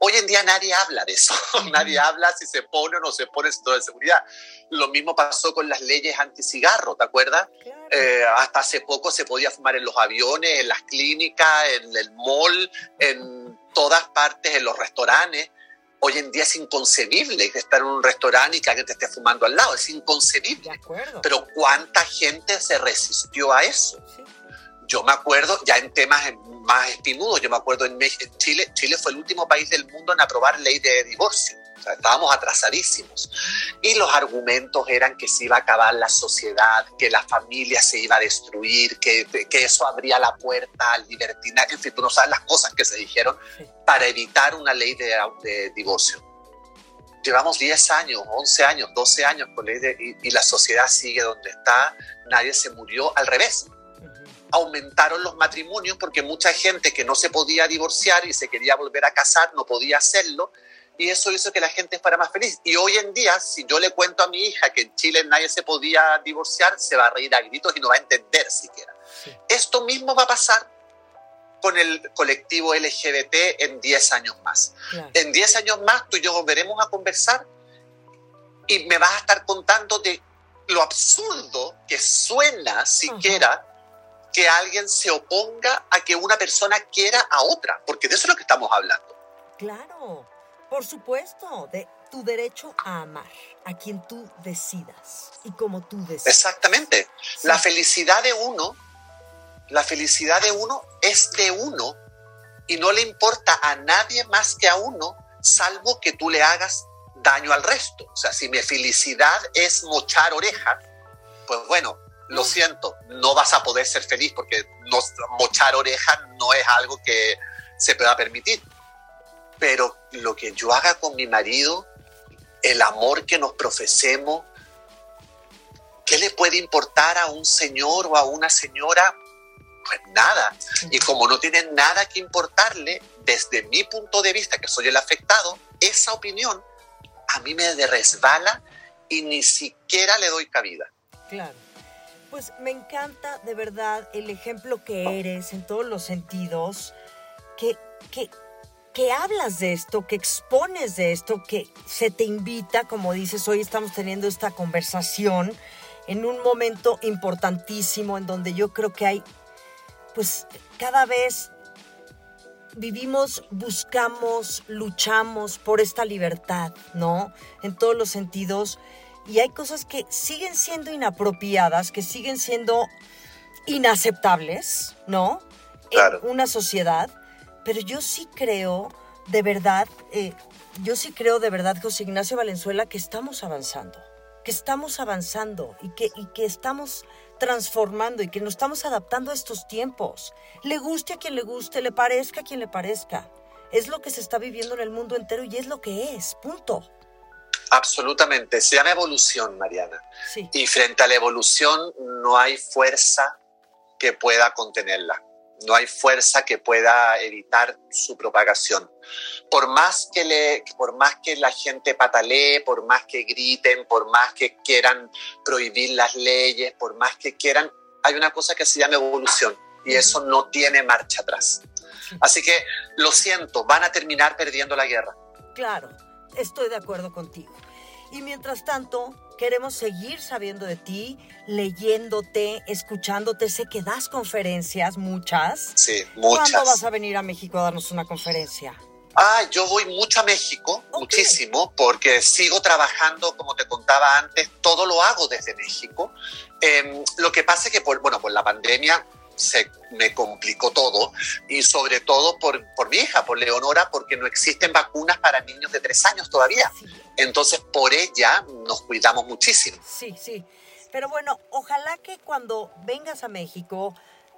Hoy en día nadie habla de eso, nadie habla si se pone o no se pone el cinturón de seguridad. Lo mismo pasó con las leyes anticigarro, ¿te acuerdas? Eh, hasta hace poco se podía fumar en los aviones, en las clínicas, en el mall, en todas partes, en los restaurantes. Hoy en día es inconcebible estar en un restaurante y que alguien te esté fumando al lado, es inconcebible. Pero ¿cuánta gente se resistió a eso? Yo me acuerdo, ya en temas más espinudos, yo me acuerdo en, Chile, Chile fue el último país del mundo en aprobar ley de divorcio. estábamos atrasadísimos. Y los argumentos eran que se iba a acabar la sociedad, que la familia se iba a destruir, que, que eso abría la puerta al libertinaje. En fin, tú no sabes las cosas que se dijeron para evitar una ley de, de divorcio. Llevamos 10 años, 11 años, 12 años con ley de, y, y la sociedad sigue donde está, nadie se murió, al revés aumentaron los matrimonios porque mucha gente que no se podía divorciar y se quería volver a casar no podía hacerlo y eso hizo que la gente fuera más feliz. Y hoy en día, si yo le cuento a mi hija que en Chile nadie se podía divorciar, se va a reír a gritos y no va a entender siquiera. Esto mismo va a pasar con el colectivo LGBT en 10 años más. En 10 años más tú y yo volveremos a conversar y me vas a estar contando de lo absurdo que suena siquiera que alguien se oponga a que una persona quiera a otra, porque de eso es lo que estamos hablando. Claro. Por supuesto, de tu derecho a amar a quien tú decidas y como tú decidas. Exactamente. La felicidad de uno, la felicidad de uno es de uno y no le importa a nadie más que a uno, salvo que tú le hagas daño al resto. O sea, si mi felicidad es mochar orejas, pues bueno, lo siento, no vas a poder ser feliz porque no, mochar orejas no es algo que se pueda permitir pero lo que yo haga con mi marido, el amor que nos profesemos, ¿qué le puede importar a un señor o a una señora? Pues nada. Y como no tiene nada que importarle, desde mi punto de vista, que soy el afectado, esa opinión a mí me resbala y ni siquiera le doy cabida. Claro. Pues me encanta de verdad el ejemplo que eres en todos los sentidos, que, que que hablas de esto, que expones de esto, que se te invita, como dices, hoy estamos teniendo esta conversación en un momento importantísimo en donde yo creo que hay, pues cada vez vivimos, buscamos, luchamos por esta libertad, ¿no? En todos los sentidos. Y hay cosas que siguen siendo inapropiadas, que siguen siendo inaceptables, ¿no? Claro. En una sociedad pero yo sí creo, de verdad, eh, yo sí creo de verdad, José Ignacio Valenzuela, que estamos avanzando, que estamos avanzando y que, y que estamos transformando y que nos estamos adaptando a estos tiempos. Le guste a quien le guste, le parezca a quien le parezca. Es lo que se está viviendo en el mundo entero y es lo que es, punto. Absolutamente, se llama evolución, Mariana. Sí. Y frente a la evolución no hay fuerza que pueda contenerla no hay fuerza que pueda evitar su propagación. Por más que, le, por más que la gente patalee, por más que griten, por más que quieran prohibir las leyes, por más que quieran, hay una cosa que se llama evolución y eso no tiene marcha atrás. Así que lo siento, van a terminar perdiendo la guerra. Claro, estoy de acuerdo contigo. Y mientras tanto, queremos seguir sabiendo de ti, leyéndote, escuchándote. Sé que das conferencias, muchas. Sí, muchas. ¿Cuándo vas a venir a México a darnos una conferencia? Ah, yo voy mucho a México, muchísimo, porque sigo trabajando, como te contaba antes, todo lo hago desde México. Em, lo que pasa es que, por, bueno, por la pandemia se me complicó todo y sobre todo por, por mi hija, por Leonora, porque no existen vacunas para niños de tres años todavía. Sí, Entonces, por ella nos cuidamos muchísimo. sí, sí. Pero bueno, ojalá que cuando vengas a México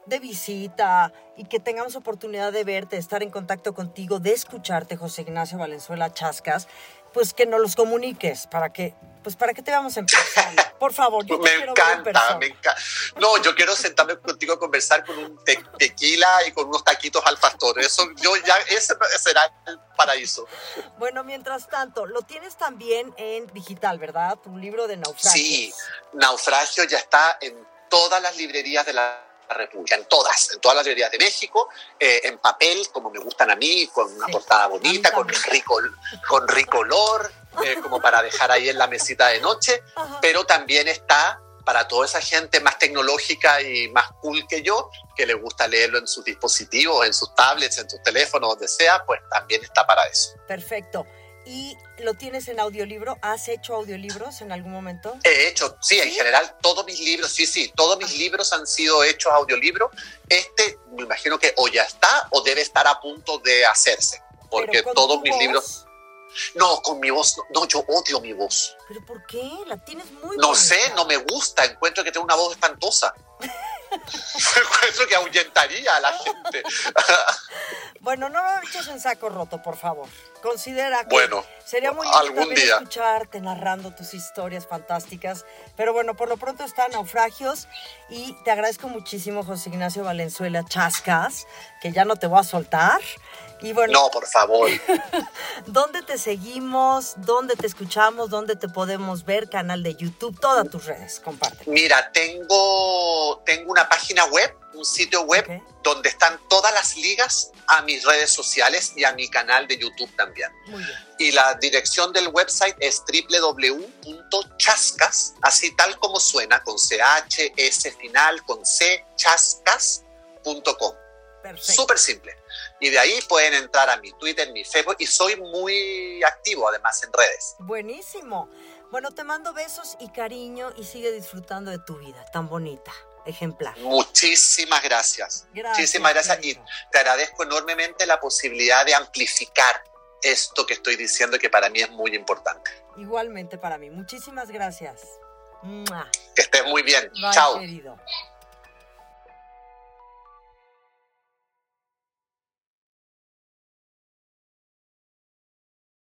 de visita y que tengamos oportunidad de verte, de estar en contacto contigo, de escucharte, José Ignacio Valenzuela Chascas, pues que nos los comuniques para que, pues para que te vamos a empezar. Por favor, yo Me encanta, me encanta. No, yo quiero sentarme contigo a conversar con un te- tequila y con unos taquitos al pastor. Eso, yo ya, ese será el paraíso. Bueno, mientras tanto, lo tienes también en digital, ¿verdad? Tu libro de naufragios. Sí, Naufragio ya está en todas las librerías de la República, en todas, en todas las librerías de México, eh, en papel, como me gustan a mí, con una Sí, portada bonita, con rico, con rico olor, eh, como para dejar ahí en la mesita de noche, Ajá. pero también está para toda esa gente más tecnológica y más cool que yo, que le gusta leerlo en sus dispositivos, en sus tablets, en sus teléfonos, donde sea, pues también está para eso. Perfecto. ¿Y lo tienes en audiolibro? ¿Has hecho audiolibros en algún momento? He hecho, sí, en ¿Sí? general todos mis libros, sí, sí, todos mis libros han sido hechos audiolibros. Este me imagino que o ya está o debe estar a punto de hacerse, porque todos mis voz, libros, No, con mi voz, no, no, yo odio mi voz. ¿Pero por qué? La tienes muy No bonita. sé, no me gusta, encuentro que tengo una voz espantosa. encuentro que ahuyentaría a la gente. Bueno, no lo eches en saco roto, por favor. Considera que Bueno, sería muy algún día. escucharte narrando tus historias fantásticas. Pero bueno, por lo pronto está Naufragios y te agradezco muchísimo, José Ignacio Valenzuela Chascas, que ya no te voy a soltar. Y bueno, No, por favor. ¿dónde te seguimos? ¿Dónde te escuchamos? ¿Dónde te podemos ver? Canal de YouTube, todas tus redes, comparte. Mira, tengo, tengo una página web, un sitio web donde están todas las ligas a mis redes sociales y a mi canal de YouTube también. Muy bien. Y la dirección del website es www.chascas, así tal como suena, con CH, S final, con C, chascas.com. Perfecto. Súper simple. Y de ahí pueden entrar a mi Twitter, mi Facebook, y soy muy activo además en redes. Buenísimo. Bueno, te mando besos y cariño y sigue disfrutando de tu vida tan bonita, ejemplar. Muchísimas gracias. Gracias, Muchísimas gracias. Y querido. te agradezco enormemente la posibilidad de amplificar esto que estoy diciendo que para mí es muy importante. Igualmente para mí. Muchísimas gracias. Que estés muy bien. Bye, Chao. querido.